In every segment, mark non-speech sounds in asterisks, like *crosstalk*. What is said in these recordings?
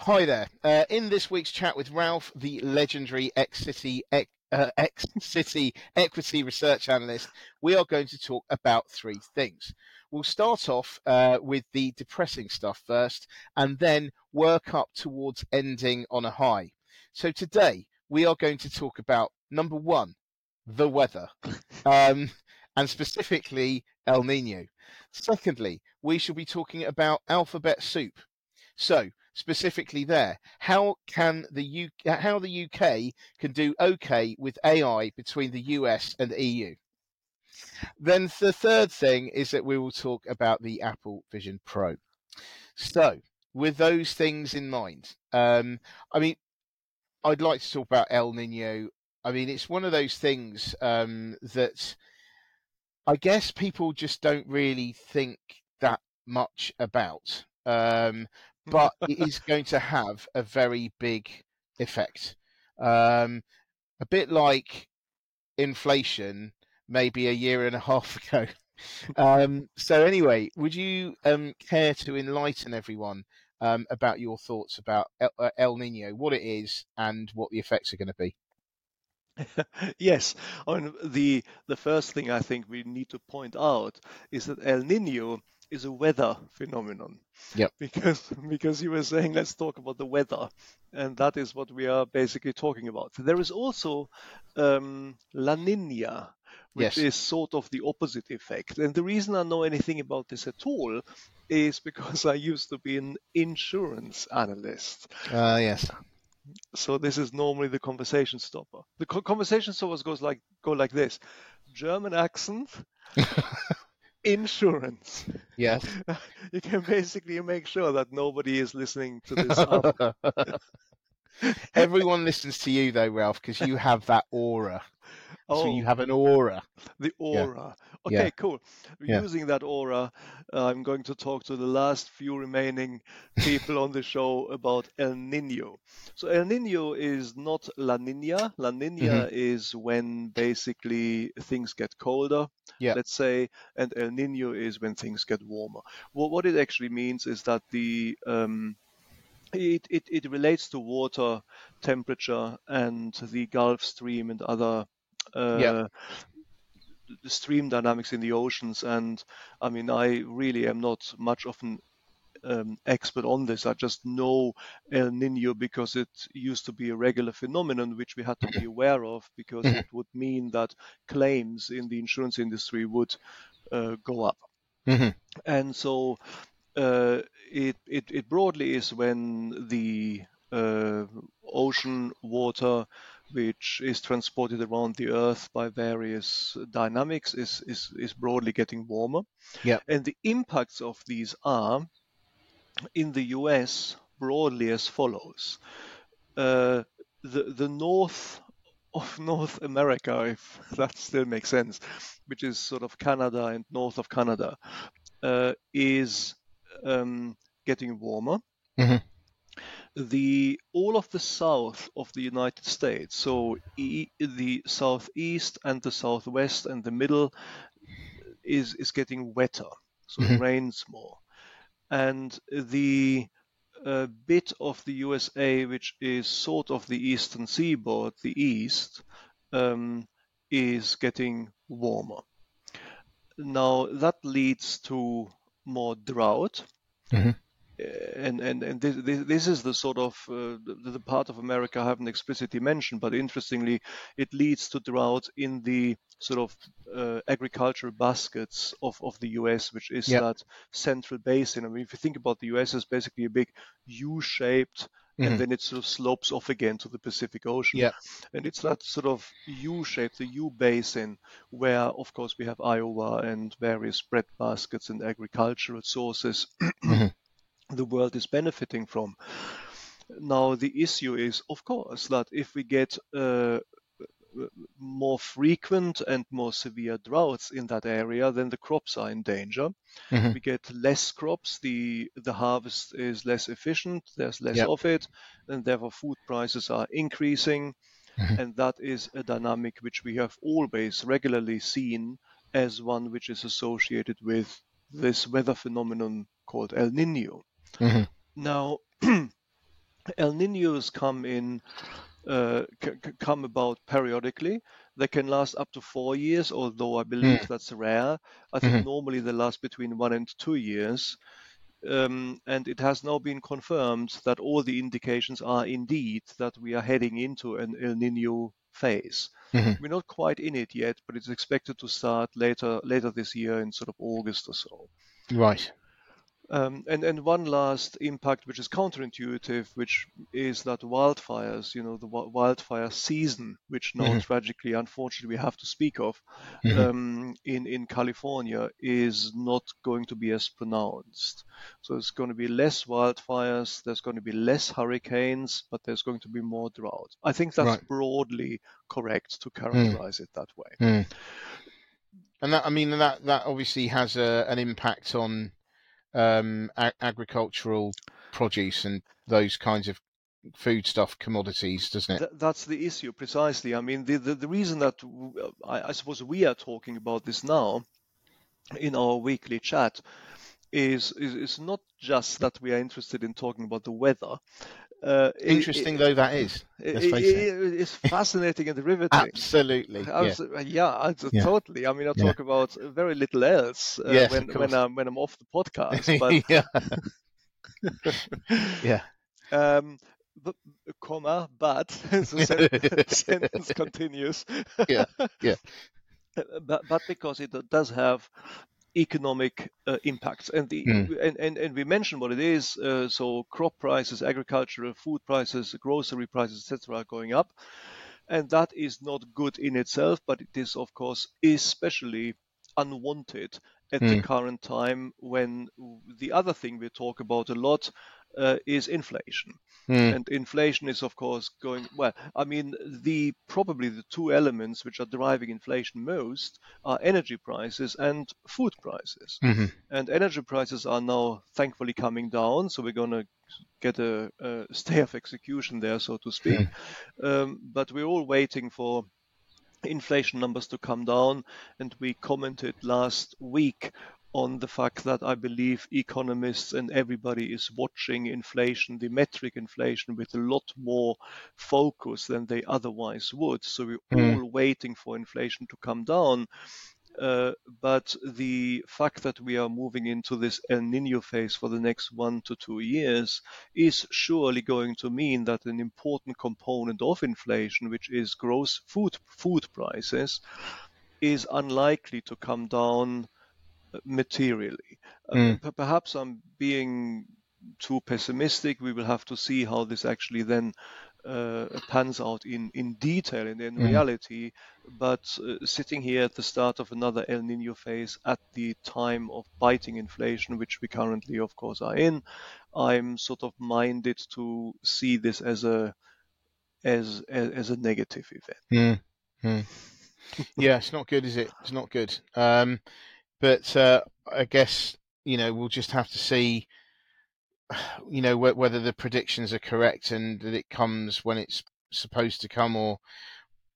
Hi there. Uh, in this week's chat with Ralph, the legendary ex City uh, ex City equity research analyst, we are going to talk about three things. We'll start off uh, with the depressing stuff first, and then work up towards ending on a high. So today we are going to talk about number one, the weather, *laughs* um, and specifically El Nino. Secondly, we shall be talking about alphabet soup. So specifically there, how can the U- how the UK can do okay with AI between the US and the EU? Then the third thing is that we will talk about the Apple Vision Pro. So with those things in mind, um, I mean, I'd like to talk about El Nino. I mean, it's one of those things um, that I guess people just don't really think that much about. Um, but it is going to have a very big effect. Um, a bit like inflation, maybe a year and a half *laughs* ago. Um, so, anyway, would you um, care to enlighten everyone um, about your thoughts about El, uh, El Nino, what it is, and what the effects are going to be? *laughs* yes, I mean, the the first thing I think we need to point out is that El Nino is a weather phenomenon. Yep. *laughs* Because because you were saying let's talk about the weather, and that is what we are basically talking about. There is also um, La Nina, which Yes. is sort of the opposite effect. And the reason I know anything about this at all is because I used to be an insurance analyst. Uh, yes. So this is normally the conversation stopper. The co- conversation stopper goes like go like this: German accent, *laughs* insurance. Yes. *laughs* you can basically make sure that nobody is listening to this. *laughs* Everyone listens to you though, Ralph, because you have that aura. So oh, you have an aura. the aura. Okay, Yeah. cool. Yeah. Using that aura, I'm going to talk to the last few remaining *laughs* people on the show about El Nino. So El Nino is not La Nina. La Nina Mm-hmm. is when basically things get colder, Yeah. let's say, and El Nino is when things get warmer. Well, what it actually means is that the um, it, it, it relates to water temperature and the Gulf Stream and other uh, Yeah. the stream dynamics in the oceans. And I mean, I really am not much of an um, expert on this. I just know El Nino because it used to be a regular phenomenon which we had to be aware of because Mhm. it would mean that claims in the insurance industry would uh, go up Mhm. and so uh, it, it it broadly is when the uh, ocean water which is transported around the earth by various dynamics is is, is broadly getting warmer Yep. and the impacts of these are in the US broadly as follows uh, the the north of North America, if *laughs* that still makes sense, which is sort of Canada and north of Canada, uh, is um, getting warmer. Mhm. The all of the south of the United States, so e- the southeast and the southwest and the middle, is is getting wetter, so it Mhm. rains more, and the uh, bit of the USA which is sort of the eastern seaboard, the east, um, is getting warmer. Now that leads to more drought. Mhm. And, and, and this, this, this is the sort of uh, the, the part of America I haven't explicitly mentioned, but interestingly, it leads to drought in the sort of uh, agricultural baskets of, of the US, which is Yep. that central basin. I mean, if you think about the US as basically a big U-shaped, and then it sort of slopes off again to the Pacific Ocean. Yep. And it's that sort of U-shape, the U basin, where of course we have Iowa and various bread baskets and agricultural sources Mhm. The world is benefiting from. Now the issue is, of course, that if we get uh, more frequent and more severe droughts in that area, then the crops are in danger. Mhm. We get less crops, the the harvest is less efficient, there's less Yep. of it, and therefore food prices are increasing. Mhm. And that is a dynamic which we have always regularly seen as one which is associated with this weather phenomenon called El Nino. Mhm. Now, *clears throat* El Ninos come in uh, c- c- come about periodically. They can last up to four years, although I believe Mm. that's rare. I think Mhm. normally they last between one and two years. Um, and it has now been confirmed that all the indications are indeed that we are heading into an El Nino phase. Mhm. We're not quite in it yet, but it's expected to start later later this year in sort of August or so. Right. Um, and and one last impact, which is counterintuitive, which is that wildfires, you know, the wildfire season, which now Mhm. tragically, unfortunately, we have to speak of Mhm. um, in in California, is not going to be as pronounced. So it's going to be less wildfires. There's going to be less hurricanes, but there's going to be more drought. I think that's Right. broadly correct to characterize it that way. Mm. And that, I mean, that that obviously has a, an impact on um, a- agricultural produce and those kinds of foodstuff commodities, doesn't it? Th- that's the issue precisely. I mean, the the, the reason that w- I, I suppose we are talking about this now in our weekly chat is is, is not just that we are interested in talking about the weather. Uh, Interesting it- though that is. it- it. it- it's fascinating and riveting. *laughs* Absolutely. Yeah. Yeah, it's- Yeah. totally. I mean, I Yeah. talk about very little else uh, Yes, when when. I'm when I'm off the podcast. *laughs* But yeah. *laughs* yeah. um, but, comma, but the sen- sentence continues. Yeah, yeah. But, but because it does have economic uh, impacts, and the Mm. and, and and we mentioned what it is. Uh, so crop prices, agricultural food prices, grocery prices, etc., are going up, and that is not good in itself. But it is, of course, especially unwanted at the Mm. current time when the other thing we talk about a lot uh, is inflation. Mm. And inflation is, of course, going well. I mean, the probably the two elements which are driving inflation most are energy prices and food prices. Mhm. And energy prices are now thankfully coming down, so we're going to get a, a stay of execution there, so to speak. Um, but we're all waiting for inflation numbers to come down, and we commented last week on the fact that I believe economists and everybody is watching inflation, the metric inflation, with a lot more focus than they otherwise would. So we're Mm. all waiting for inflation to come down. Uh, but the fact that we are moving into this El Nino phase for the next one to two years is surely going to mean that an important component of inflation, which is gross food food prices, is unlikely to come down materially. Uh, Mm. p- perhaps I'm being too pessimistic. We will have to see how this actually then uh, pans out in, in detail and in Mm. reality. But uh, sitting here at the start of another El Nino phase at the time of biting inflation, which we currently, of course, are in, I'm sort of minded to see this as a as as, as a negative event. Mm. Mm. yeah, it's not good, is it? It's not good. Um, but uh, I guess you know we'll just have to see, *sighs* you know, wh- whether the predictions are correct and that it comes when it's supposed to come, or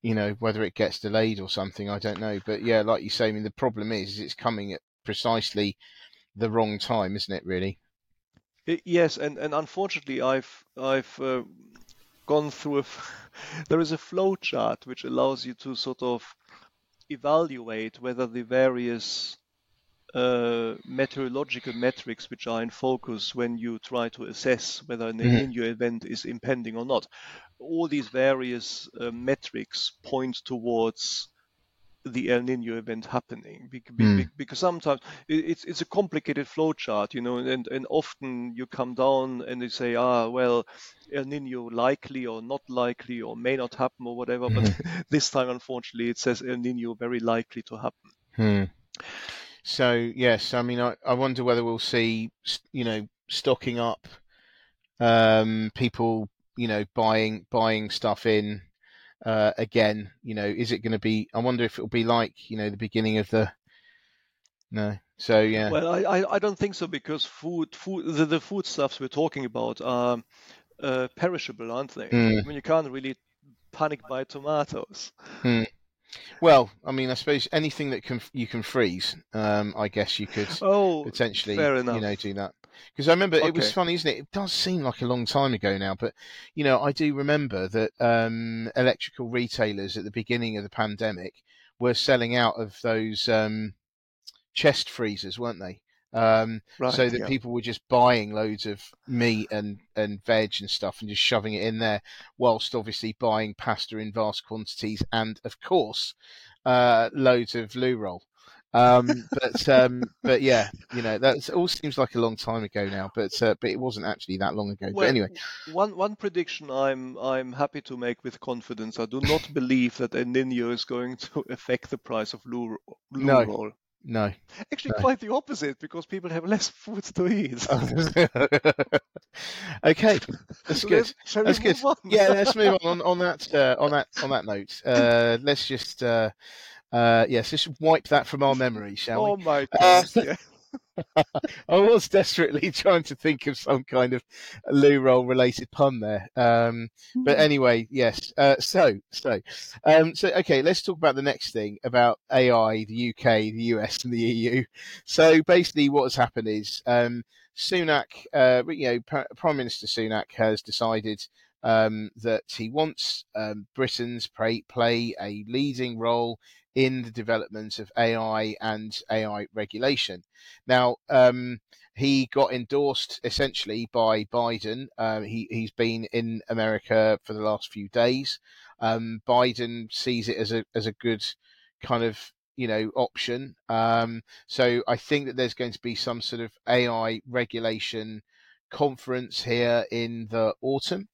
you know whether it gets delayed or something. I don't know. But yeah, like you say, I mean the problem is, is it's coming at precisely the wrong time, isn't it? Really? I- Yes, and, and unfortunately, I've I've uh, gone through a. F- *laughs* there is a flow chart which allows you to sort of evaluate whether the various uh, meteorological metrics which are in focus when you try to assess whether an El Mhm. Nino event is impending or not. All these various uh, metrics point towards the El Nino event happening be- be- because sometimes it- it's it's a complicated flow chart, you know, and and often you come down and they say, ah, well, El Nino likely or not likely or may not happen or whatever, but *laughs* this time, unfortunately, it says El Nino very likely to happen. Hmm. So yes, I mean, I, I wonder whether we'll see, you know, stocking up, um, people, you know, buying buying stuff in, uh, again. You know, is it going to be? I wonder if it'll be like, you know, the beginning of the. No. So yeah. Well, I, I, don't think so because food food the, the foodstuffs we're talking about are uh, perishable, aren't they? Mm. I mean, you can't really panic buy tomatoes. Well, I mean, I suppose anything that can you can freeze, um, I guess you could Oh, potentially, you know, do that. because I remember it was funny, isn't it? It does seem like a long time ago now, but you know, I do remember that um, electrical retailers at the beginning of the pandemic were selling out of those um, chest freezers, weren't they? Um, Right. so that yeah. people were just buying loads of meat and, and veg and stuff and just shoving it in there, whilst obviously buying pasta in vast quantities and, of course, uh, loads of loo roll. Um, but um, but yeah, you know that all seems like a long time ago now, but uh, but it wasn't actually that long ago. Well, but anyway, one one prediction I'm I'm happy to make with confidence. I do not believe that El Nino is going to affect the price of loo, loo No. roll. No. Actually, No. quite the opposite because people have less food to eat. *laughs* okay, that's good. Shall That's we good. on? yeah, let's move on on, on that uh, on that on that note. Uh, let's just uh, uh, yes, just wipe that from our memory, shall we? Oh my Uh, god. yeah. I was desperately *laughs* trying to think of some kind of loo roll related pun there. Um, but anyway, yes. Uh, so, so, um, so, okay, let's talk about the next thing about AI, the UK, the US, and the EU. So, basically, what has happened is um, Sunak, uh, you know, Prime Minister Sunak has decided um, that he wants um, Britain's play, play a leading role in the development of AI and AI regulation. Now, um, he got endorsed essentially by Biden. Um, he, he's been in America for the last few days. Um, Biden sees it as a as a good kind of you know option. Um, so I think that there's going to be some sort of AI regulation conference here in the autumn.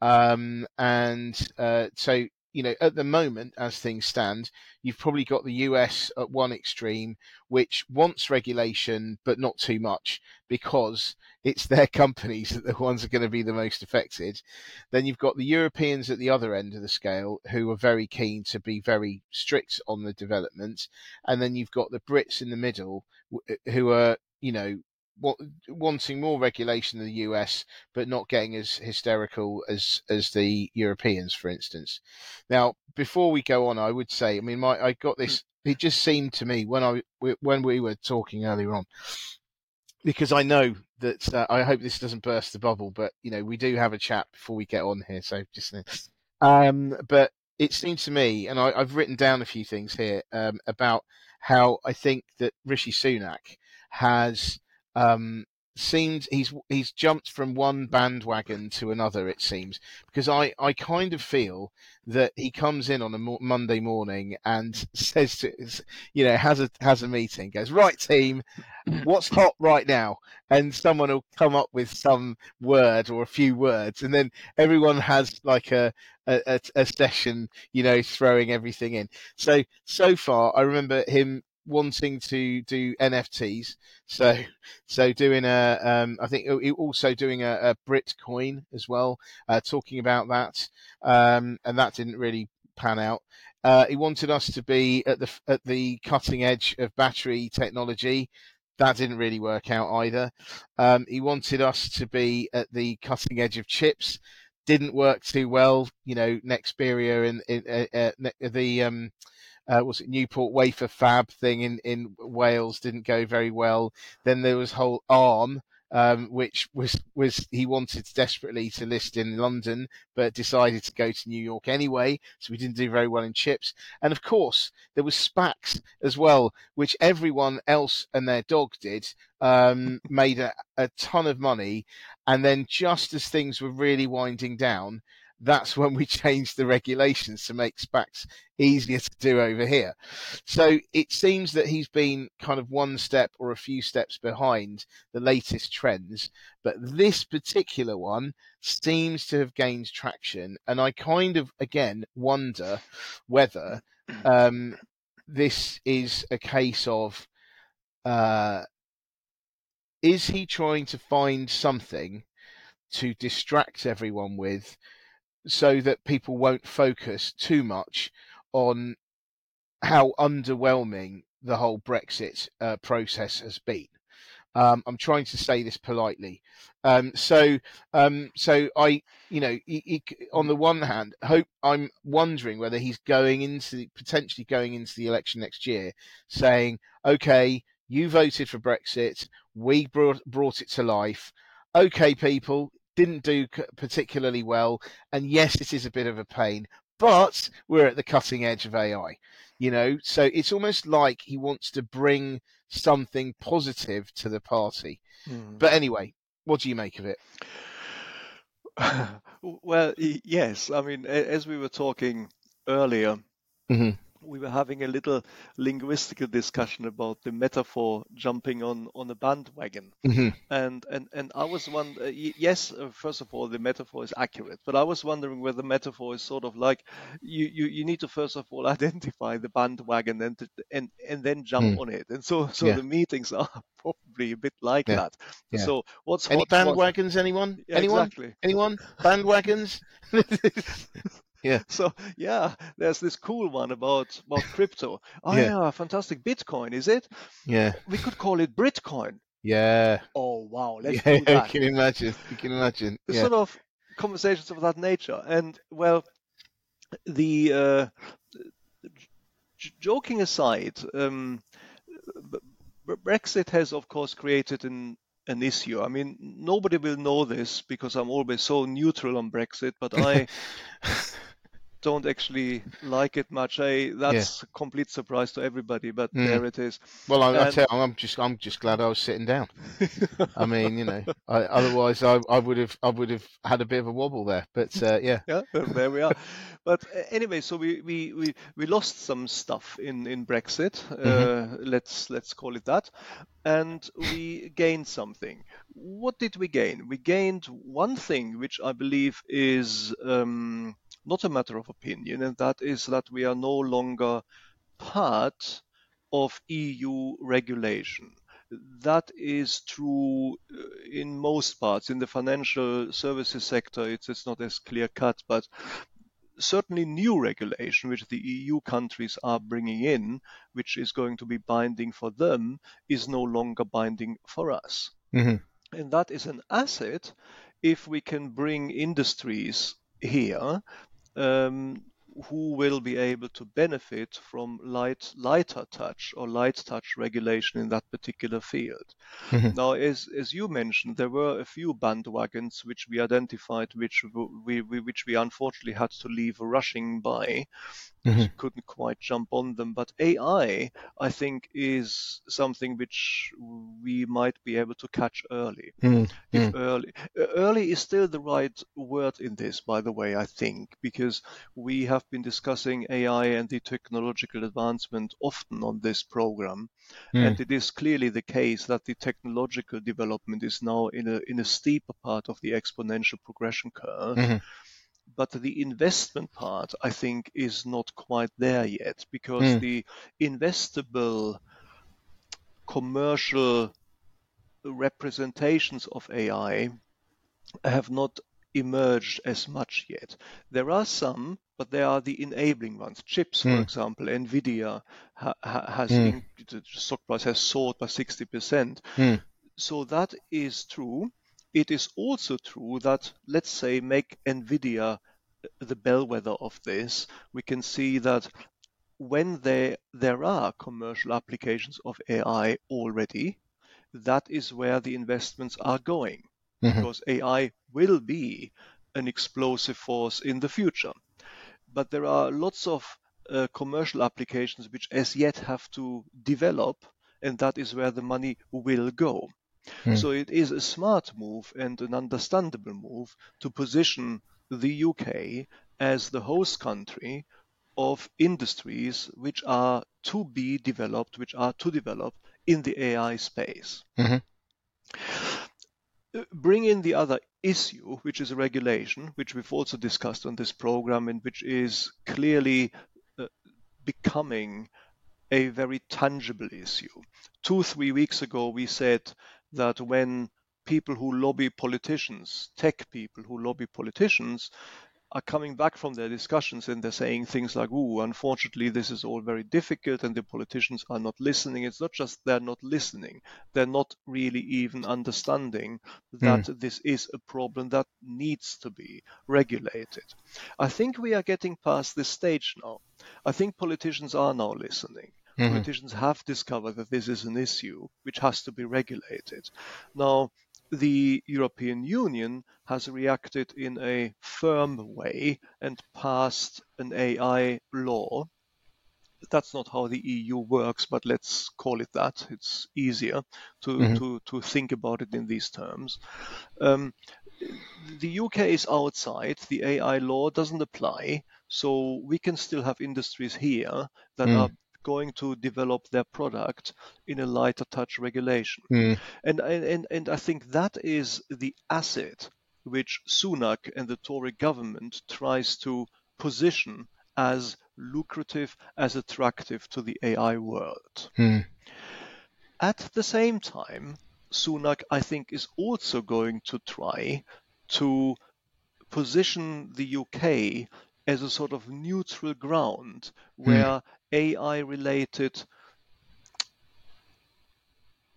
Um, and uh, so you know at the moment, as things stand, you've probably got the US at one extreme, which wants regulation but not too much because it's *laughs* their companies that the ones that are going to be the most affected. Then you've got the Europeans at the other end of the scale who are very keen to be very strict on the development, and then you've got the Brits in the middle who are you know wa- wanting more regulation in the US, but not getting as hysterical as as the Europeans, for instance. Now, before we go on, I would say, I mean, my I got this. It just seemed to me when I when we were talking earlier on, because I know that uh, I hope this doesn't burst the bubble, but you know we do have a chat before we get on here, so just um, but it seemed to me, and I, I've written down a few things here um, about how I think that Rishi Sunak has um, seemed he's he's jumped from one bandwagon to another. It seems because I I kind of feel that he comes in on a mo- Monday morning and *laughs* says to you know has a has a meeting, goes right team, what's hot right now, and someone will come up with some word or a few words, and then everyone has like a a, a, a session, you know, throwing everything in. So so far, I remember him wanting to do NFTs. So so doing a, um, I think also doing a, a Brit coin as well, uh, talking about that, um, and that didn't really pan out. Uh, he wanted us to be at the at the cutting edge of battery technology. That didn't really work out either. Um, he wanted us to be at the cutting edge of chips. Didn't work too well. You know, Nexperia and uh, uh, the um, uh, was it Newport wafer fab thing in, in Wales didn't go very well. Then there was whole ARM, um, which was was he wanted desperately to list in London, but decided to go to New York anyway. So we didn't do very well in chips. And of course, there was SPACs as well, which everyone else and their dog did. Um, *laughs* made a, a ton of money, and then just as things were really winding down, that's when we *laughs* changed the regulations to make SPACs easier to do over here. So it seems that he's been kind of one step or a few steps behind the latest trends, but this particular one seems to have gained traction. And I kind of, again, wonder whether *clears throat* um, this is a case of uh, is he trying to find something to distract everyone with so that people won't focus too much on how underwhelming the whole Brexit uh, process has been. Um, I'm trying to say this politely. Um, so, um, so I, you know, he, he, on the one hand, hope I'm wondering whether he's going into potentially going into the election next year, saying, "Okay, you voted for Brexit. We brought brought it to life. Okay, people didn't do particularly well, and yes, it is a bit of a pain, but we're at the cutting edge of AI. You know, so it's almost like he wants to bring something positive to the party. Mm. But anyway, what do you make of it? *laughs* well, yes. I mean, as we were talking earlier, mm-hmm we were having a little linguistic discussion about the metaphor jumping on on a bandwagon, mm-hmm. and and and I was one. Uh, yes, uh, first of all, the metaphor is accurate, but I was wondering whether the metaphor is sort of like you you, you need to first of all *laughs* identify the bandwagon and to, and and then jump mm. on it, and so so yeah. the meetings *laughs* are probably a bit like yeah. that. Yeah. So what's any what, bandwagons? What? Anyone? anyone? Exactly. Anyone? Bandwagons? *laughs* Yeah. *laughs* So yeah, there's this cool one about about crypto. Oh yeah. yeah, fantastic. Bitcoin, is it? Yeah. We could call it Britcoin. Yeah. Oh wow, *laughs* let's yeah, do that. *laughs* You can imagine. You can imagine. Yeah. sort of conversations of that nature. And well, the uh, j- joking aside, um, Brexit has of course created an an issue. I mean, nobody will know this because I'm always so neutral on Brexit, but I don't actually like it much. I, that's yeah. a complete surprise to everybody, but mm. there it is. Well, I, and... I tell you, I'm just I'm just glad I was sitting down. I mean, you know, *laughs* I, otherwise I, I would have I would have had a bit of a wobble there. But uh, yeah, *laughs* yeah, there we are. but uh, anyway, so we, we, we, we lost some stuff in in Brexit. Mm-hmm. Uh, let's let's call it that, and we gained something. What did we gain? We gained one thing, which I believe is. Um, not a matter of opinion, and that is that we are no longer part of EU regulation. That is true uh, in most parts. In the financial services sector, it's, it's not as clear cut, but certainly new regulation which the EU countries are bringing in, which is going to be binding for them, is no longer binding for us. Mm-hmm. And that is an asset if we can bring industries here um, who will be able to benefit from light, lighter touch or light touch regulation in that particular field. Mm-hmm. Now, as, as you mentioned, there were a few bandwagons which we identified, which we, we which we unfortunately had to leave rushing by mm-hmm. couldn't quite jump on them. But AI, I think, is something which we might be able to catch early. Mm-hmm. If early, early is still the right word in this, by the way, I think, because we have been discussing AI and the technological advancement often on this program, mm. and it is clearly the case that the technological development is now in a in a steeper part of the exponential progression curve. Mm-hmm but the investment part, I think, is not quite there yet because mm. the investable commercial representations of AI have not emerged as much yet. There are some, but they are the enabling ones. Chips, for mm. example, Nvidia ha- has mm. the stock price has soared by 60%. Mm. So that is true. It is also true that, let's say, make NVIDIA the bellwether of this, we can see that when there, there are commercial applications of AI already, that is where the investments are going. Mm-hmm. Because AI will be an explosive force in the future. But there are lots of uh, commercial applications which as yet have to develop, and that is where the money will go. Mm. So it is a smart move and an understandable move to position the UK as the host country of industries which are to be developed, which are to develop in the AI space. Mm-hmm. Uh, bring in the other issue, which is a regulation, which we've also discussed on this program, and which is clearly uh, becoming a very tangible issue. Two, three weeks ago, we said that when people who lobby politicians, tech people who lobby politicians, are coming back from their discussions and they're saying things like, "Ooh, unfortunately, this is all very difficult, and the politicians are not listening." It's not just they're not listening; they're not really even understanding that mm. this is a problem that needs to be regulated. I think we are getting past this stage now. I think politicians are now listening. Mm-hmm. politicians have discovered that this is an issue which has to be regulated. Now, the European Union has reacted in a firm way and passed an AI law. That's not how the EU works, but let's call it that. It's easier to, mm-hmm. to, to think about it in these terms. Um, the UK is outside, the AI law doesn't apply, so we can still have industries here that mm. are going to develop their product in a lighter touch regulation. Mm. And, and, and I think that is the asset which Sunak and the Tory government tries to position as lucrative, as attractive to the AI world. Mm. At the same time, Sunak, I think, is also going to try to position the UK as a sort of neutral ground hmm. where mm. AI related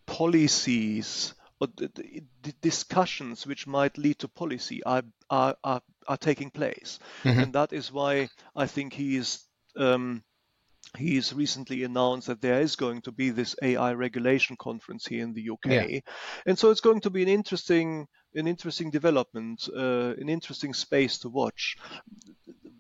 policies or the, the discussions which might lead to policy are, are, are, are taking place. Mm-hmm. And that is why I think he is. Um, he's recently announced that there is going to be this AI regulation conference here in the UK, yeah. and so it's going to be an interesting, an interesting development, uh, an interesting space to watch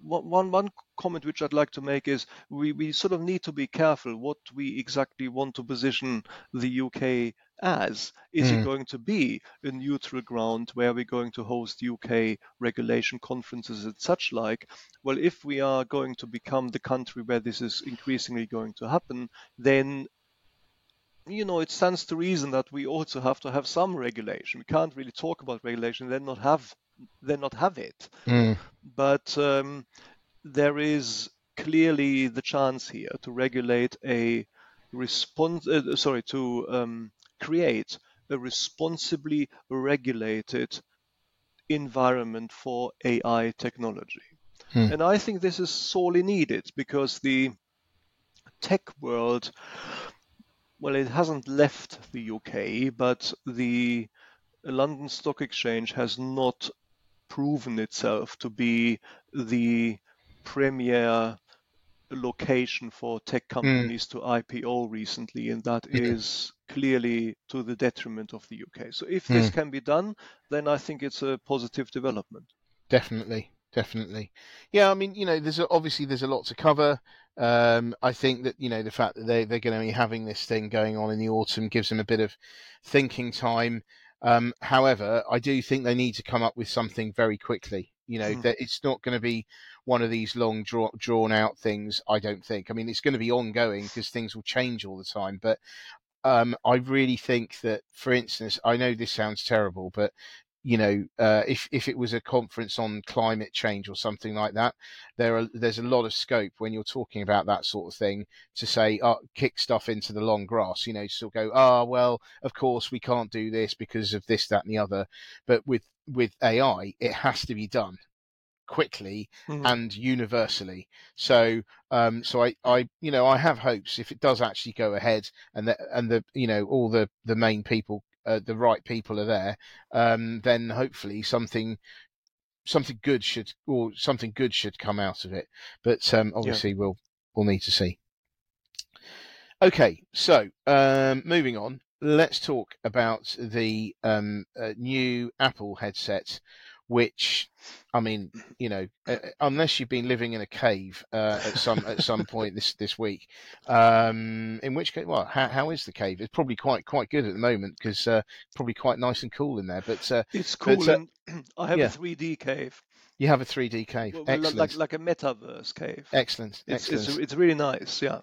one, one comment which I'd like to make is we, we sort of need to be careful what we exactly want to position the UK as. Is mm. it hmm. going to be a neutral ground where we're going to host UK regulation conferences and such like? Well, if we are going to become the country where this is increasingly going to happen, then you know, it stands to reason that we also have to have some regulation. We can't really talk about regulation and then not have then not have it. Mm. But um, there is clearly the chance here to regulate a response. Uh, sorry, to um, create a responsibly regulated environment for AI technology. Hmm. And I think this is sorely needed because the tech world, well, it hasn't left the UK, but the London Stock Exchange has not proven itself to be the premier location for tech hmm. companies mm. to IPO recently, and that is clearly to the detriment of the UK. So if this mm. can be done, then I think it's a positive development. Definitely, definitely. Yeah, I mean, you know, there's a, obviously there's a lot to cover. Um, I think that you know the fact that they they're going to be having this thing going on in the autumn gives them a bit of thinking time. Um, however, I do think they need to come up with something very quickly. You know, mm. that it's not going to be one of these long draw, drawn out things. I don't think. I mean, it's going to be ongoing because things will change all the time. But um, I really think that, for instance, I know this sounds terrible, but you know, uh, if if it was a conference on climate change or something like that, there are there's a lot of scope when you're talking about that sort of thing to say, oh, kick stuff into the long grass. You know, still go, ah, oh, well, of course we can't do this because of this, that, and the other. But with with AI, it has to be done quickly mm-hmm. and universally. So, um, so I, I, you know, I have hopes if it does actually go ahead and the, and the, you know, all the, the main people uh, the right people are there, um, then hopefully something something good should or something good should come out of it. But um, obviously, yeah. we'll we'll need to see. Okay, so um, moving on, let's talk about the um, uh, new Apple headset, which I mean, you know, uh, uh, unless you've been living in a cave uh, at some at some point this this week, um, in which case, well, how, how is the cave? It's probably quite quite good at the moment because uh, probably quite nice and cool in there. But uh, it's cool, but, uh, and *clears throat* I have yeah. a 3D cave. You have a 3D cave, well, excellent, like like a metaverse cave. Excellent, it's, excellent. It's, it's really nice, yeah.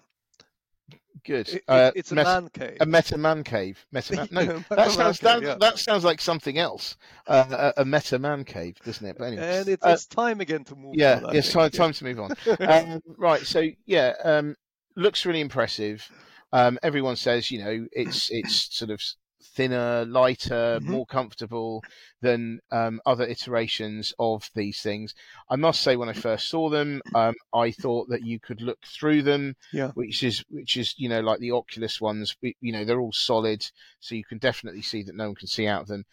Good. It, uh, it's a meta, man cave. A meta man cave. Meta *laughs* man. No, that sounds that, yeah. that sounds like something else. Uh, a, a, meta man cave, doesn't it? But anyway, and it's, uh, it's time again to move. Yeah, on, it's time time to move on. *laughs* um, right. So yeah, um, looks really impressive. Um, everyone says you know it's it's sort of thinner, lighter, mm-hmm. more comfortable than um, other iterations of these things. I must say, when I first saw them, um, I thought that you could look through them, yeah. which is which is you know like the Oculus ones. You know they're all solid, so you can definitely see that no one can see out of them.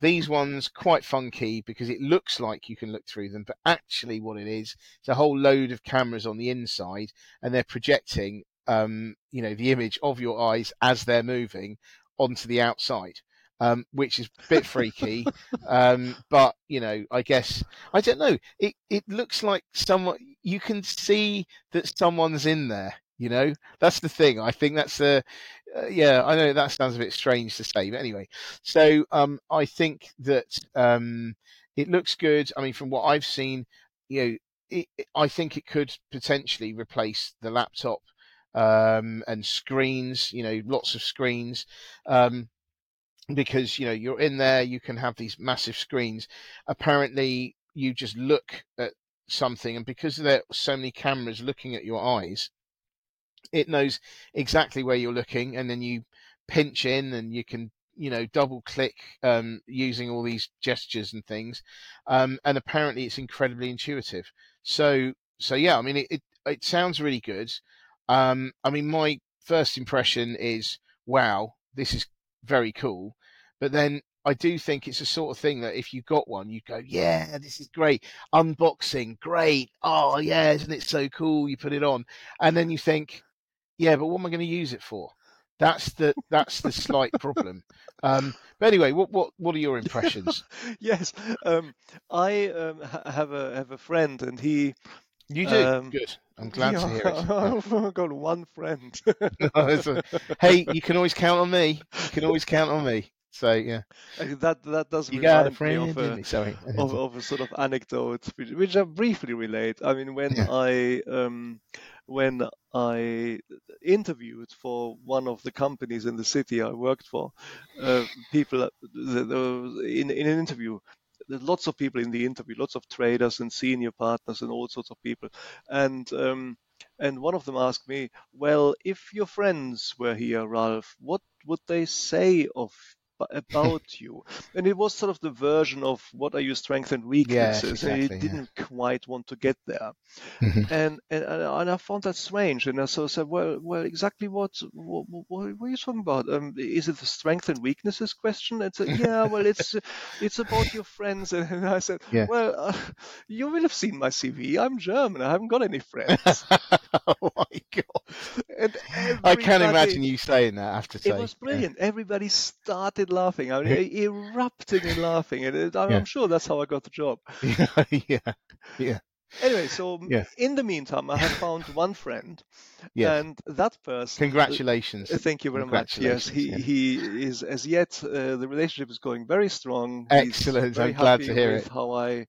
These ones quite funky because it looks like you can look through them, but actually what it is, it's a whole load of cameras on the inside, and they're projecting um, you know, the image of your eyes as they're moving onto the outside. Um, which is a bit freaky, um, but you know, I guess I don't know. It it looks like someone you can see that someone's in there. You know, that's the thing. I think that's the uh, yeah. I know that sounds a bit strange to say, but anyway. So um, I think that um, it looks good. I mean, from what I've seen, you know, it, I think it could potentially replace the laptop um, and screens. You know, lots of screens. Um, because you know you're in there, you can have these massive screens. Apparently, you just look at something, and because there are so many cameras looking at your eyes, it knows exactly where you're looking, and then you pinch in, and you can you know double click um, using all these gestures and things. Um, and apparently, it's incredibly intuitive. So so yeah, I mean it it, it sounds really good. Um, I mean my first impression is wow, this is very cool. But then I do think it's a sort of thing that if you got one, you'd go, yeah, this is great. Unboxing, great. Oh, yeah, isn't it so cool? You put it on. And then you think, yeah, but what am I going to use it for? That's the that's the slight problem. Um, but anyway, what what what are your *laughs* impressions? yes, um, I um, have a have a friend, and he. You do um, good. I'm *laughs* glad yeah, to hear it. *laughs* I've got one friend. *laughs* hey, you can always count on me. You can always count on me. So yeah, that that does you remind got a friend, me of a, Sorry. of, of, a sort of anecdote which, which I briefly relate. I mean, when yeah. I um, when I interviewed for one of the companies in the city I worked for, uh, people in in an interview. There's lots of people in the interview, lots of traders and senior partners and all sorts of people, and um, and one of them asked me, "Well, if your friends were here, Ralph, what would they say of about *laughs* you. And it was sort of the version of what are your strengths and weaknesses. Yes, exactly, and he didn't quite want to get there. Mm-hmm. And, and and I found that strange. And I said, well, well, exactly what what, what, are you talking about? Um, is it the strengths and weaknesses question? It's a, yeah, *laughs* well, it's it's about your friends. *laughs* And I said, yeah. well, uh, you will have seen my CV. I'm German. I haven't got any friends. oh my god! I can't imagine you saying that after saying it was brilliant. Yeah. Everybody started laughing. I mean, erupted in laughing, and I'm, yeah. sure that's how I got the job. *laughs* Yeah, yeah. Anyway, so *laughs* yeah. in the meantime, I have found one friend, yes. and that person. Congratulations! Uh, thank you very much. Yes, he yeah. he is as yet uh, the relationship is going very strong. Excellent! I'm glad to hear it. How I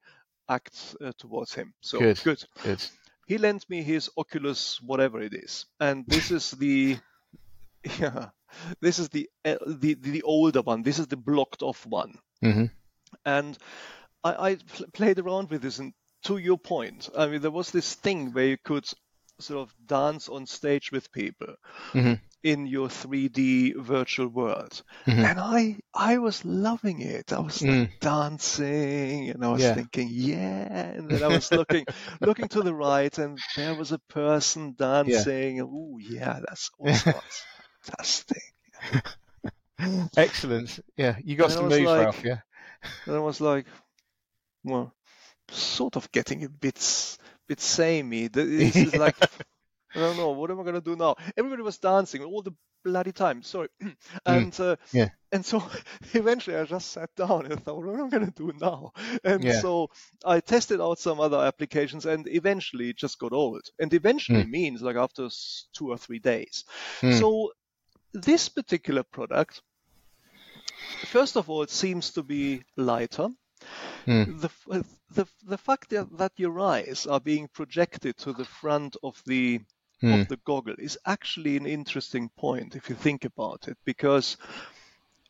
act uh, towards him. So good. Good. Good. He lent me his Oculus, whatever it is, and this is the *laughs* yeah this is the uh, the the older one. This is the blocked off one. Mm-hmm. And I, I pl- played around with this, and to your point, I mean, there was this thing where you could sort of dance on stage with people mm-hmm. in your 3D virtual world, mm-hmm. and I I was loving it. I was mm. dancing, and I was yeah. thinking, yeah, and then I was *laughs* looking looking to the right, and there was a person dancing. Yeah. Oh yeah, that's awesome *laughs* fantastic. *laughs* Excellent. Yeah, you got and some moves, like, Ralph. Yeah. And I was like, well, sort of getting a bit, bit samey. This is like, *laughs* I don't know, what am I gonna do now? Everybody was dancing all the bloody time. Sorry, *clears throat* mm. and mm. uh, yeah, and so *laughs* eventually I just sat down and thought, what am I gonna do now? And yeah. so I tested out some other applications, and eventually it just got old. And eventually mm. means like after two or three days. Mm. So this particular product, first of all, it seems to be lighter. Mm. The, the, the fact that, that your eyes are being projected to the front of the mm. of hmm. the goggle is actually an interesting point if you think about it, because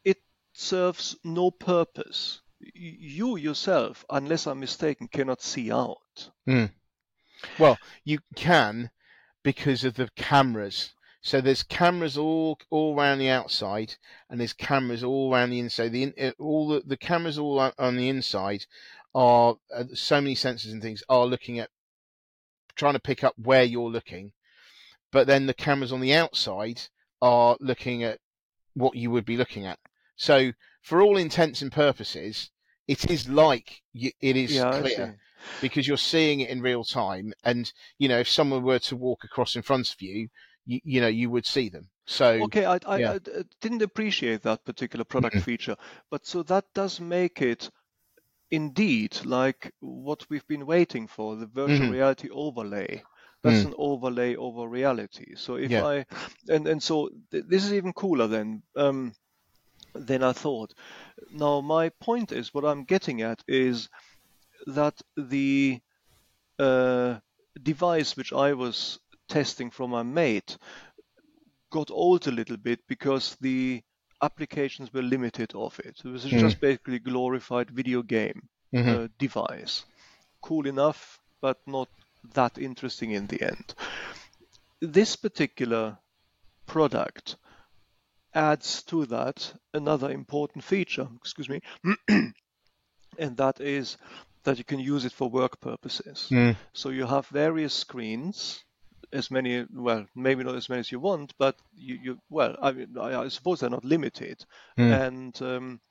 it serves no purpose. You yourself, unless I'm mistaken, cannot see out. Mm. Well, you can because of the cameras so there's cameras all all around the outside, and there's cameras all around the inside. The uh, all the, the cameras all on the inside are uh, so many sensors and things are looking at trying to pick up where you're looking, but then the cameras on the outside are looking at what you would be looking at. So for all intents and purposes, it is like you, it is yeah, clear because you're seeing it in real time. And you know, if someone were to walk across in front of you, you, you know you would see them. So Okay, I, I, yeah. I didn't appreciate that particular product feature, but so that does make it indeed like what we've been waiting for, the virtual Mhm. reality overlay. That's Mm. an overlay over reality. So if Yeah. I and and so th- this is even cooler than um, than I thought. Now my point is what I'm getting at is that the uh, device which I was testing from my mate got old a little bit because the applications were limited of it. It was Mm. just basically glorified video game Mhm. uh, device. Cool enough, but not that interesting in the end. This particular product adds to that another important feature, excuse me, *clears throat* and that is that you can use it for work purposes. Mm. So you have various screens, as many, well, maybe not as many as you want, but you, you well, I mean, I, I suppose they're not limited, Mm. and um,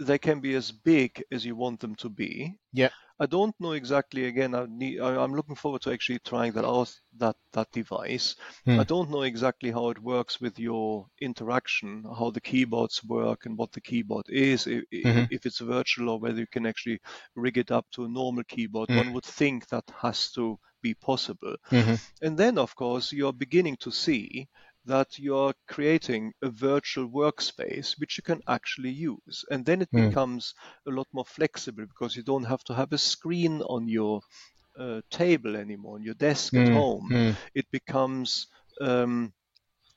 they can be as big as you want them to be. Yeah. I don't know exactly. Again, I need, I, I'm looking forward to actually trying that out. That that device. Hmm. I don't know exactly how it works with your interaction, how the keyboards work, and what the keyboard is. If, Mhm. if it's virtual or whether you can actually rig it up to a normal keyboard. Mm. One would think that has to be possible. Mhm. And then, of course, you're beginning to see that you're creating a virtual workspace which you can actually use. And then it Hmm. becomes a lot more flexible because you don't have to have a screen on your uh, table anymore, on your desk at Mm. home. Mm. It becomes um,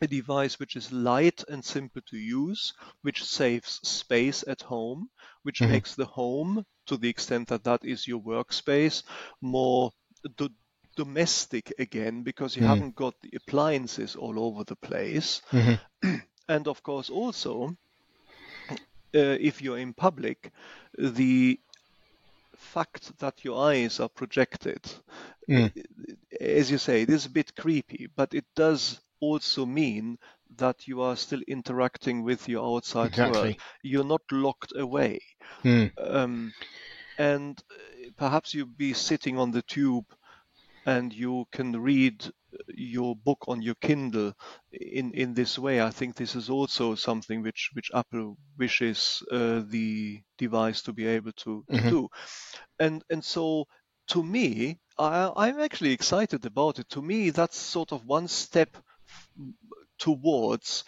a device which is light and simple to use, which saves space at home, which Mhm. makes the home, to the extent that that is your workspace, more do- domestic again because you Mm. haven't got the appliances all over the place. Mhm. *clears throat* And of course, also, uh, if you're in public, the fact that your eyes are projected, Mm. as you say, it is a bit creepy, but it does also mean that you are still interacting with your outside world. You're not locked away. Mm. Um, and uh, perhaps you'd be sitting on the tube and you can read your book on your Kindle in, in this way. I think this is also something which, which Apple wishes uh, the device to be able to, to Mhm. do. And, and so to me, I, I'm actually excited about it. To me, that's sort of one step towards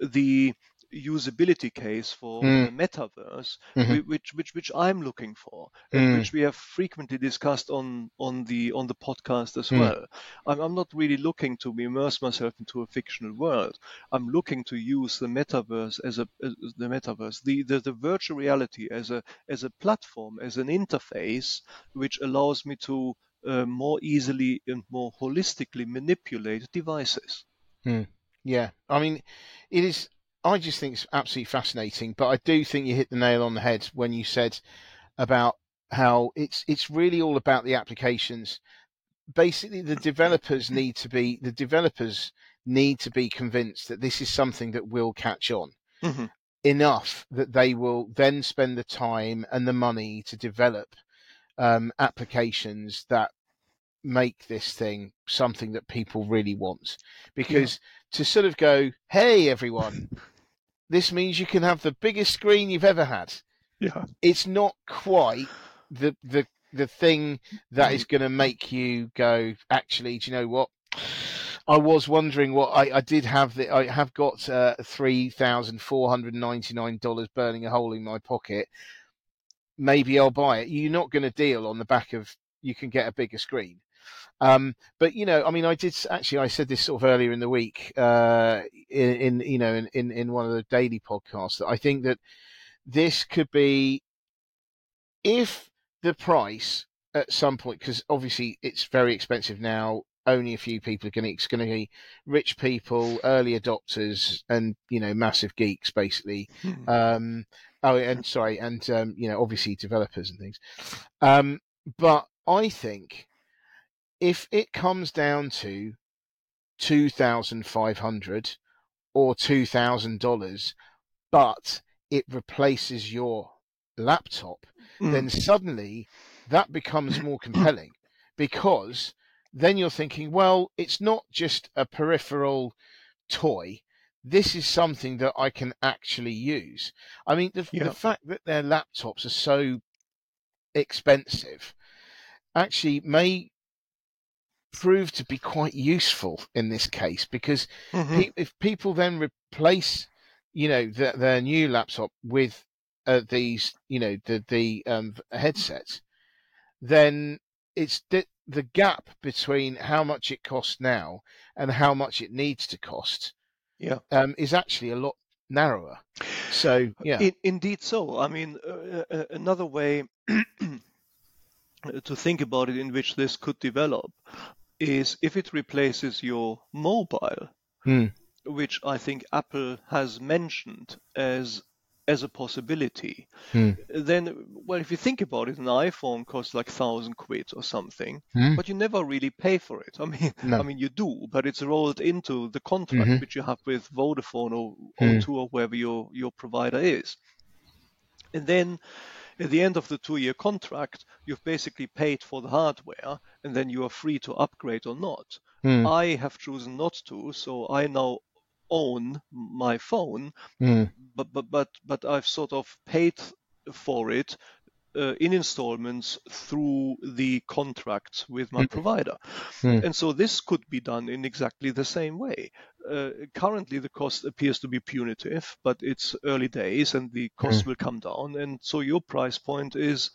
the usability case for Mm. the metaverse, Mhm. which which which I'm looking for, and Mm. which we have frequently discussed on on the on the podcast as Mm. well. I'm, I'm not really looking to immerse myself into a fictional world. I'm looking to use the metaverse as a as the metaverse, the, the the virtual reality as a as a platform, as an interface, which allows me to uh, more easily and more holistically manipulate devices. Yeah, I mean, it is. I just think it's absolutely fascinating. But I do think you hit the nail on the head when you said about how it's it's really all about the applications. Basically, the developers need to be the developers need to be convinced that this is something that will catch on Mhm. enough that they will then spend the time and the money to develop um, applications that make this thing something that people really want. Because to sort of go, hey, everyone, this means you can have the biggest screen you've ever had. Yeah. It's not quite the the the thing that is going to make you go. Actually, do you know what? I was wondering what I, I did have. The, I have got uh, three thousand four hundred ninety nine dollars burning a hole in my pocket. Maybe I'll buy it. You're not going to deal on the back of you can get a bigger screen. Um, but you know, I mean, I did actually. I said this sort of earlier in the week uh, in, in you know in, in in one of the daily podcasts that I think that this could be if the price at some point because obviously it's very expensive now. Only a few people are going to. It's going to be rich people, early adopters, and you know, massive geeks, basically. Mhm. Um, oh, and sorry, and um, you know, obviously developers and things. Um, but I think if it comes down to two thousand five hundred or two thousand dollars, but it replaces your laptop, Mm. then suddenly that becomes more *clears throat* compelling because then you're thinking, well, it's not just a peripheral toy. This is something that I can actually use. I mean, the, Yeah. the fact that their laptops are so expensive actually may prove to be quite useful in this case because Mhm. pe- if people then replace, you know, the, their new laptop with uh, these, you know, the the um, headsets, then it's the, the gap between how much it costs now and how much it needs to cost Yeah. um, is actually a lot narrower. So yeah, In, indeed, so. I mean, uh, uh, another way *clears throat* to think about it in which this could develop is if it replaces your mobile, Hmm. which I think Apple has mentioned as as a possibility. Hmm. Then, well, if you think about it, an iPhone costs like thousand quid or something, Hmm. but you never really pay for it. I mean, No. I mean, you do, but it's rolled into the contract Mhm. which you have with Vodafone or Hmm. O2 or wherever your your provider is. And then at the end of the two year contract, you've basically paid for the hardware and then you are free to upgrade or not. Hmm. I have chosen not to, so I now own my phone, Hmm. but but but, but I've sort of paid for it uh, in installments through the contract with my Mhm. provider. Mm. And so this could be done in exactly the same way. Uh, currently, the cost appears to be punitive, but it's early days and the cost will come down. And so your price point is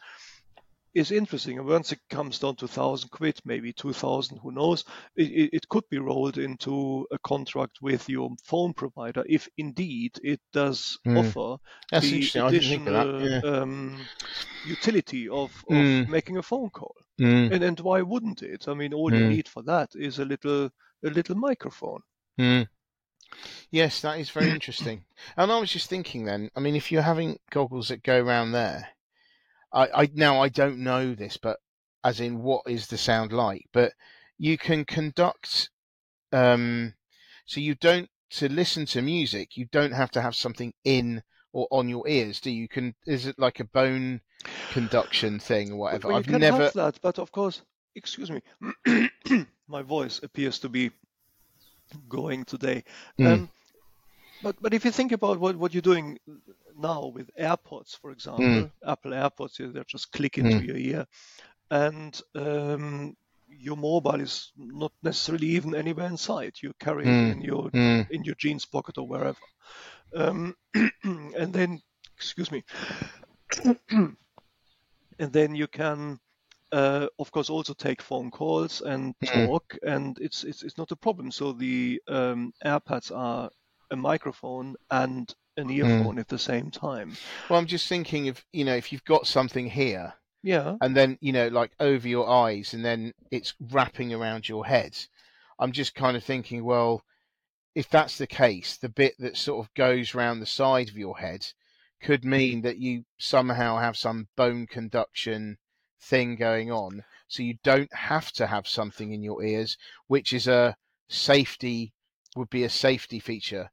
is interesting. And once it comes down to thousand quid, maybe two thousand, who knows? It, it, could be rolled into a contract with your phone provider if indeed it does Mm. offer That's the interesting. Think of that. additional Yeah. um, utility of, of Mm. making a phone call. Mm. And and why wouldn't it? I mean, all you Mm. need for that is a little a little microphone. Mm. Yes, that is very interesting. And I was just thinking then, I mean, if you're having goggles that go around there, I, I now I don't know this, but as in what is the sound like? But you can conduct, um, so you don't to listen to music, you don't have to have something in or on your ears, do you? you can is it like a bone conduction thing or whatever? Well, I've never. that, but of course, excuse me, *clears throat* my voice appears to be going today. Mm. Um, but but if you think about what, what you're doing now with AirPods, for example, Apple AirPods, they just click into Mm. your ear, and um, your mobile is not necessarily even anywhere inside. You carry it Mm. in your Mm. in your jeans pocket or wherever. Um, *clears throat* and then, excuse me, *clears throat* and then you can, uh, of course, also take phone calls and Mm. talk, and it's it's it's not a problem. So the um, AirPods are a microphone and an earphone at the same time. Well, I'm just thinking of you know if you've got something here Yeah, and then you know like over your eyes and then it's wrapping around your head i'm just kind of thinking well if that's the case the bit that sort of goes round the side of your head could mean that you somehow have some bone conduction thing going on so you don't have to have something in your ears which is a safety would be a safety feature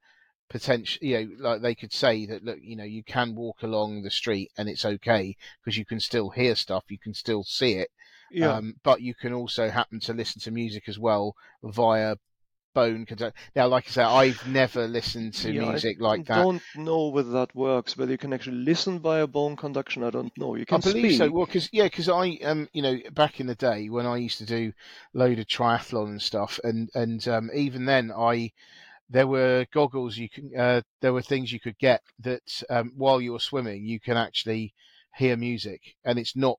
potential you know like they could say that look you know you can walk along the street and it's okay because you can still hear stuff you can still see it yeah. um, but you can also happen to listen to music as well via bone conduct now like i said, i've never listened to Yeah, I music like I that don't know whether that works. Whether you can actually listen via bone conduction, I don't know. You I can believe speak. so. Well, because yeah, because I um you know back in the day when I used to do load of triathlon and stuff, and and um, even then I there were goggles you can uh, there were things you could get that um, while you're swimming you can actually hear music and it's not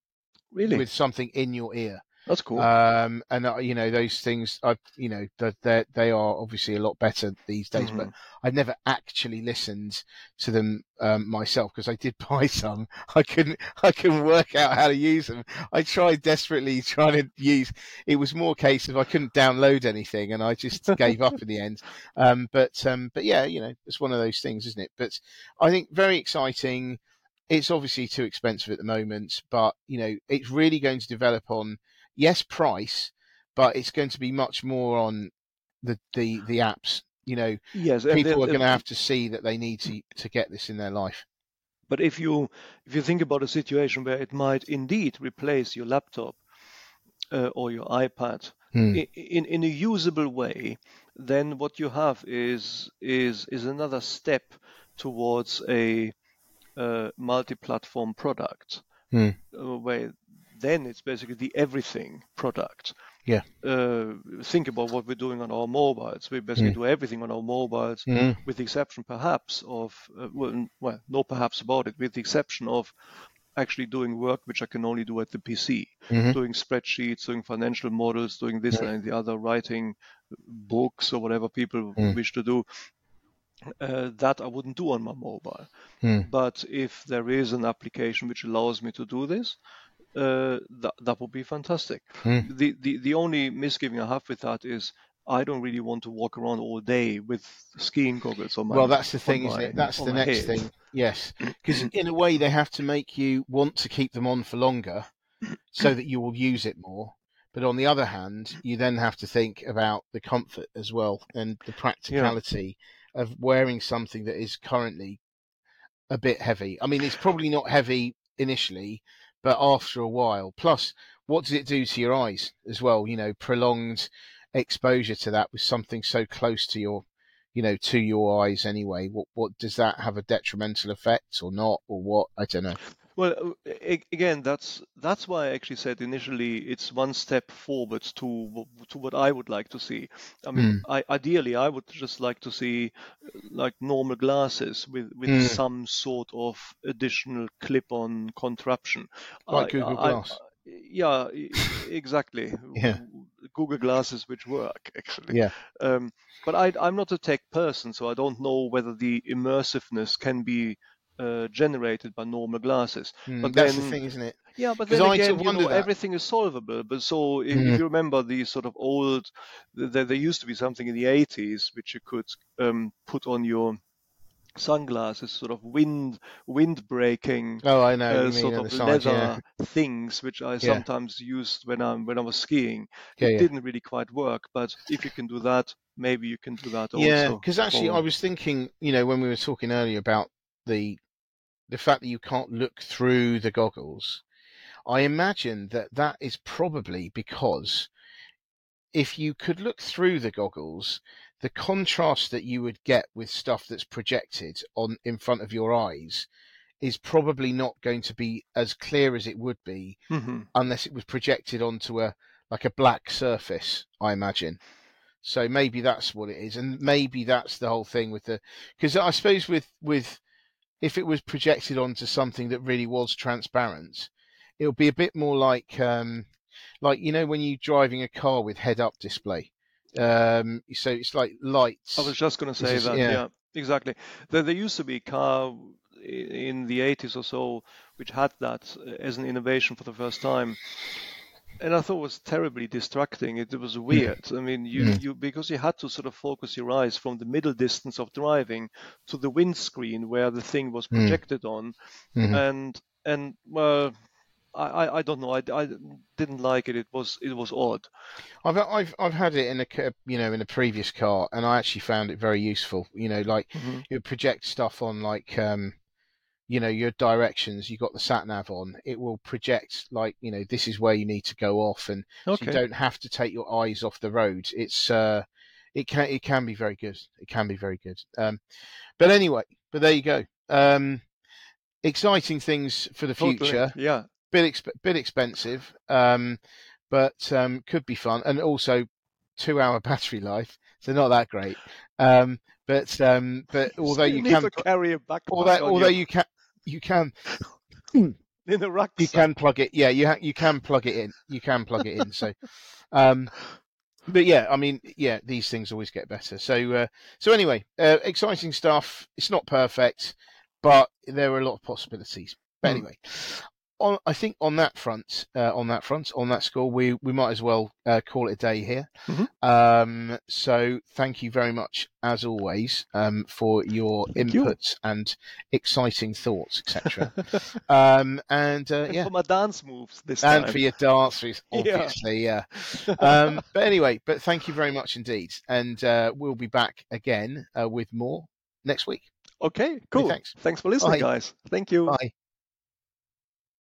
really, with something in your ear. That's cool. Um, and uh, you know those things, I you know they they are obviously a lot better these days. But Mhm. I've never actually listened to them um, myself because I did *laughs* buy some. I couldn't I couldn't work out how to use them. I tried desperately trying to use. It was more a case of I couldn't download anything, and I just gave up in the end. Um, but um, but yeah, you know it's one of those things, isn't it? But I think very exciting. It's obviously too expensive at the moment, but you know it's really going to develop on yes price, but it's going to be much more on the the the apps. You know, yes, people are going to have to see that they need to to get this in their life. But if you if you think about a situation where it might indeed replace your laptop uh, or your iPad, Hmm. in in a usable way, then what you have is is is another step towards a uh, multi-platform product, Hmm. uh, where then it's basically the everything product. Yeah. Uh, think about what we're doing on our mobiles. We basically Hmm. do everything on our mobiles, Mm. with the exception perhaps of uh, well, well, no perhaps about it, with the exception of actually doing work which I can only do at the PC, Mhm. doing spreadsheets, doing financial models, doing this Yeah. and the other, writing books or whatever people Mm. wish to do. Uh, that I wouldn't do on my mobile. Mm. But if there is an application which allows me to do this, uh, that that would be fantastic. Mm. The, the the only misgiving I have with that is I don't really want to walk around all day with skiing goggles on my. Well, that's the thing, isn't it? That's the next head. thing. Yes, *clears throat* because in a way they have to make you want to keep them on for longer, *clears throat* so that you will use it more. But on the other hand, you then have to think about the comfort as well and the practicality of wearing something that is currently a bit heavy. I mean, it's probably not heavy initially, but after a while. Plus, what does it do to your eyes as well? You know, prolonged exposure to that with something so close to your you know, to your eyes anyway. What what does that have a detrimental effect or not, or what? I don't know. Well, uh, again, that's that's why I actually said initially it's one step forward to to what I would like to see. I mean, I, ideally, I would just like to see uh, like normal glasses with with Mm. some sort of additional clip-on contraption. Like I- Google I- Glass. yeah, e- exactly. *laughs* Yeah. Google Glasses which work *laughs* actually. Yeah. Um, but I, I'm not a tech person, so I don't know whether the immersiveness can be uh, generated by normal glasses. Mm, But that's then- the thing, isn't it? Yeah, but then I again, you know, everything is solvable. But so if, Mm. if you remember the sort of old, there, there used to be something in the 80s which you could um, put on your sunglasses, sort of wind wind breaking Oh, I know. uh, sort of leather yeah. things, which I sometimes used when I when I was skiing. Yeah, it yeah. didn't really quite work, but if you can do that, maybe you can do that also. Yeah, because actually, I was thinking, you know, when we were talking earlier about the the fact that you can't look through the goggles, I imagine that that is probably because if you could look through the goggles, the contrast that you would get with stuff that's projected on in front of your eyes is probably not going to be as clear as it would be Mhm. unless it was projected onto a like a black surface, I imagine. So maybe that's what it is, and maybe that's the whole thing with the because I suppose with with if it was projected onto something that really was transparent, it would be a bit more like um like you know when you're driving a car with head up display. Um, so it's like lights. I was just going to say that. yeah. Yeah. exactly. There, there used to be a car in the 80s or so which had that uh, as an innovation for the first time. And I thought it was terribly distracting. It, was weird. I mean, you, Mm. you because you had to sort of focus your eyes from the middle distance of driving to the windscreen where the thing was Mm. projected on, Mhm. and and well, I, I, don't know. I, I didn't like it. It was it was odd. I've I've I've had it in a you know in a previous car, and I actually found it very useful. You know, like Mhm. it would project stuff on like um, you know, your directions. You got the sat nav on. It will project like you know this is where you need to go off, and so you don't have to take your eyes off the road. It's uh, it can it can be very good. It can be very good. Um, but anyway, but there you go. Um, exciting things for the Totally. future Yeah. Bit exp- bit expensive, um, but um, could be fun, and also two hour *laughs* battery life, so not that great. Um, but um, but *laughs* although Still you can, carry a backpack although although you you can you can *coughs* in the rucksack. you can plug it, yeah, you ha- you can plug it in, you can plug it in. So, *laughs* um, but yeah, I mean, yeah, these things always get better. So uh, so anyway, uh, exciting stuff. It's not perfect, but there are a lot of possibilities. But Hmm. anyway, on I think on that front, uh, on that front, on that score, we we might as well uh, call it a day here. Mhm. Um, so thank you very much, as always, um, for your Thank you. inputs and exciting thoughts, etc. *laughs* um, and uh, And yeah, for my dance moves this time. and time. for your dances, *laughs* Yeah. obviously, yeah. *laughs* Um, but anyway, but thank you very much indeed, and uh, we'll be back again uh, with more next week. okay, cool. thanks. Thanks for listening, Bye. guys. Thank you. Bye.